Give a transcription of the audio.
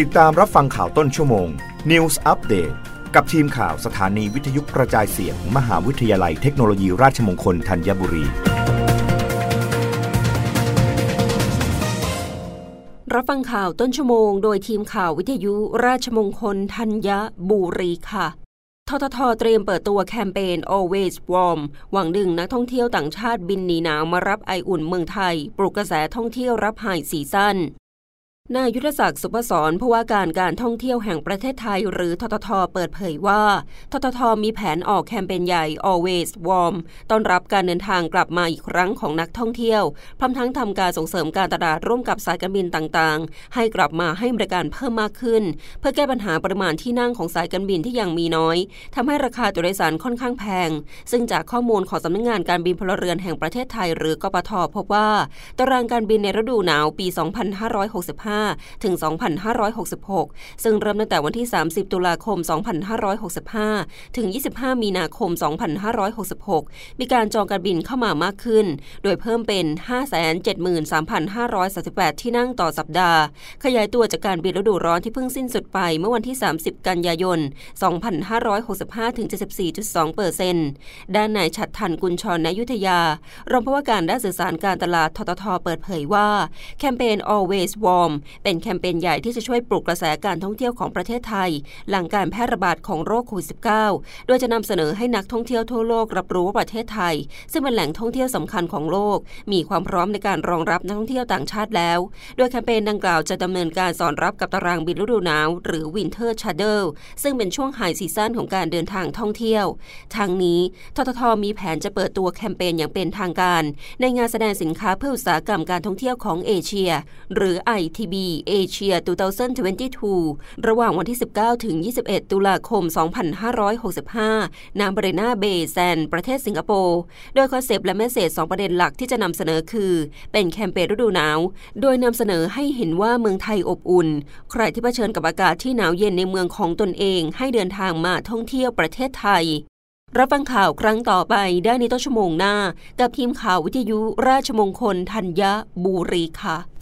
ติดตามรับฟังข่าวต้นชั่วโมง News Update กับทีมข่าวสถานีวิทยุกระจายเสียงมมหาวิทยาลัยเทคโนโลยีราชมงคลธัญบุรี รับฟังข่าวต้นชั่วโมง โดยทีมข่าววิทยุราชมงคลธัญบุรีค่ะทททเตรียมเปิดตัวแคมเปญ Always Warm หวังดึงนักท่องเที่ยวต่างชาติบินหนีหนาวมารับไออุ่นเมืองไทย ปลุกกระแสท่องเที่ยวรับไฮซีซั่น นายยุทธศักดิ์สุภศรผู้ว่าการการท่องเที่ยวแห่งประเทศไทย หรือททท เปิดเผยว่า ททท มีแผนออกแคมเปญใหญ่ Always Warm ต้อนรับการเดินทางกลับมาอีกครั้งของนักท่องเที่ยว พร้อมทั้งทำการส่งเสริมการตลาดร่วมกับสายการบินต่างๆ ให้กลับมาให้บริการเพิ่มมากขึ้น เพื่อแก้ปัญหาปริมาณที่นั่งของสายการบินที่ยังมีน้อยทำให้ราคาตัวโดยสารค่อนข้างแพง ซึ่งจากข้อมูลของสำนักงงานการบินพลเรือนแห่งประเทศไทย หรือกปทพบว่า ตารางการบินในฤดูหนาวปี 2565 2565 ถึง 2566 ซึ่งเริ่มตั้งแต่วันที่ 30 ตุลาคม 2565 ถึง 25 มีนาคม 2566 มีการจองการบินเข้ามามากขึ้น โดยเพิ่มเป็น 573,538 ที่นั่งต่อสัปดาห์ ขยายตัวจากการบินฤดูร้อนที่เพิ่งสิ้นสุดไปเมื่อวันที่ 30 กันยายน 2565 ถึง 74.2เปอร์เซ็นต์ด้านนายชัดทันกุลชรนยุทยารองผู้ว่าการด้านสื่อสารการตลาดททท เปิดเผยว่า แคมเปญ Always Warm เป็นแคมเปญใหญ่ที่จะช่วยปลุกกระแสการท่องเที่ยวของประเทศไทย หลังการแพร่ระบาดของโรคโควิด -19 โดยจะนำเสนอให้นักท่องเที่ยวทั่วโลกรับรู้ว่าประเทศไทย ซึ่งเป็นแหล่งท่องเที่ยวสำคัญของโลก มีความพร้อมในการรองรับนักท่องเที่ยวต่างชาติแล้ว โดยแคมเปญดังกล่าวจะดำเนินการสอนรับกับตารางบินฤดูหนาว หรือ Winter Shadow ซึ่งเป็นช่วง high season ของการเดินทางท่องเที่ยว ทางนี้ททท. มีแผนจะเปิดตัวแคมเปญอย่างเป็นทางการ ในงานแสดงสินค้าเพื่ออุตสาหกรรมการท่องเที่ยวของเอเชีย หรือ ITB Asia 2022 ระหว่างวันที่ 19 ถึง 21 ตุลาคม 2565 ณ มารีนาเบย์แซนด์ ประเทศสิงคโปร์ โดย concept และ message 2ประเด็นหลักที่จะนำเสนอคือ เป็นแคมเปญฤดูหนาว โดยนำเสนอให้เห็นว่าเมืองไทยอบอุ่น ใครที่เผชิญกับอากาศที่หนาวเย็นในเมืองของตนเอง ให้เดินทางมาท่องเที่ยวประเทศไทยรับฟังข่าวครั้งต่อไปได้ในต้นชั่วโมงหน้า กับทีมข่าววิทยุราชมงคลธัญบุรีค่ะ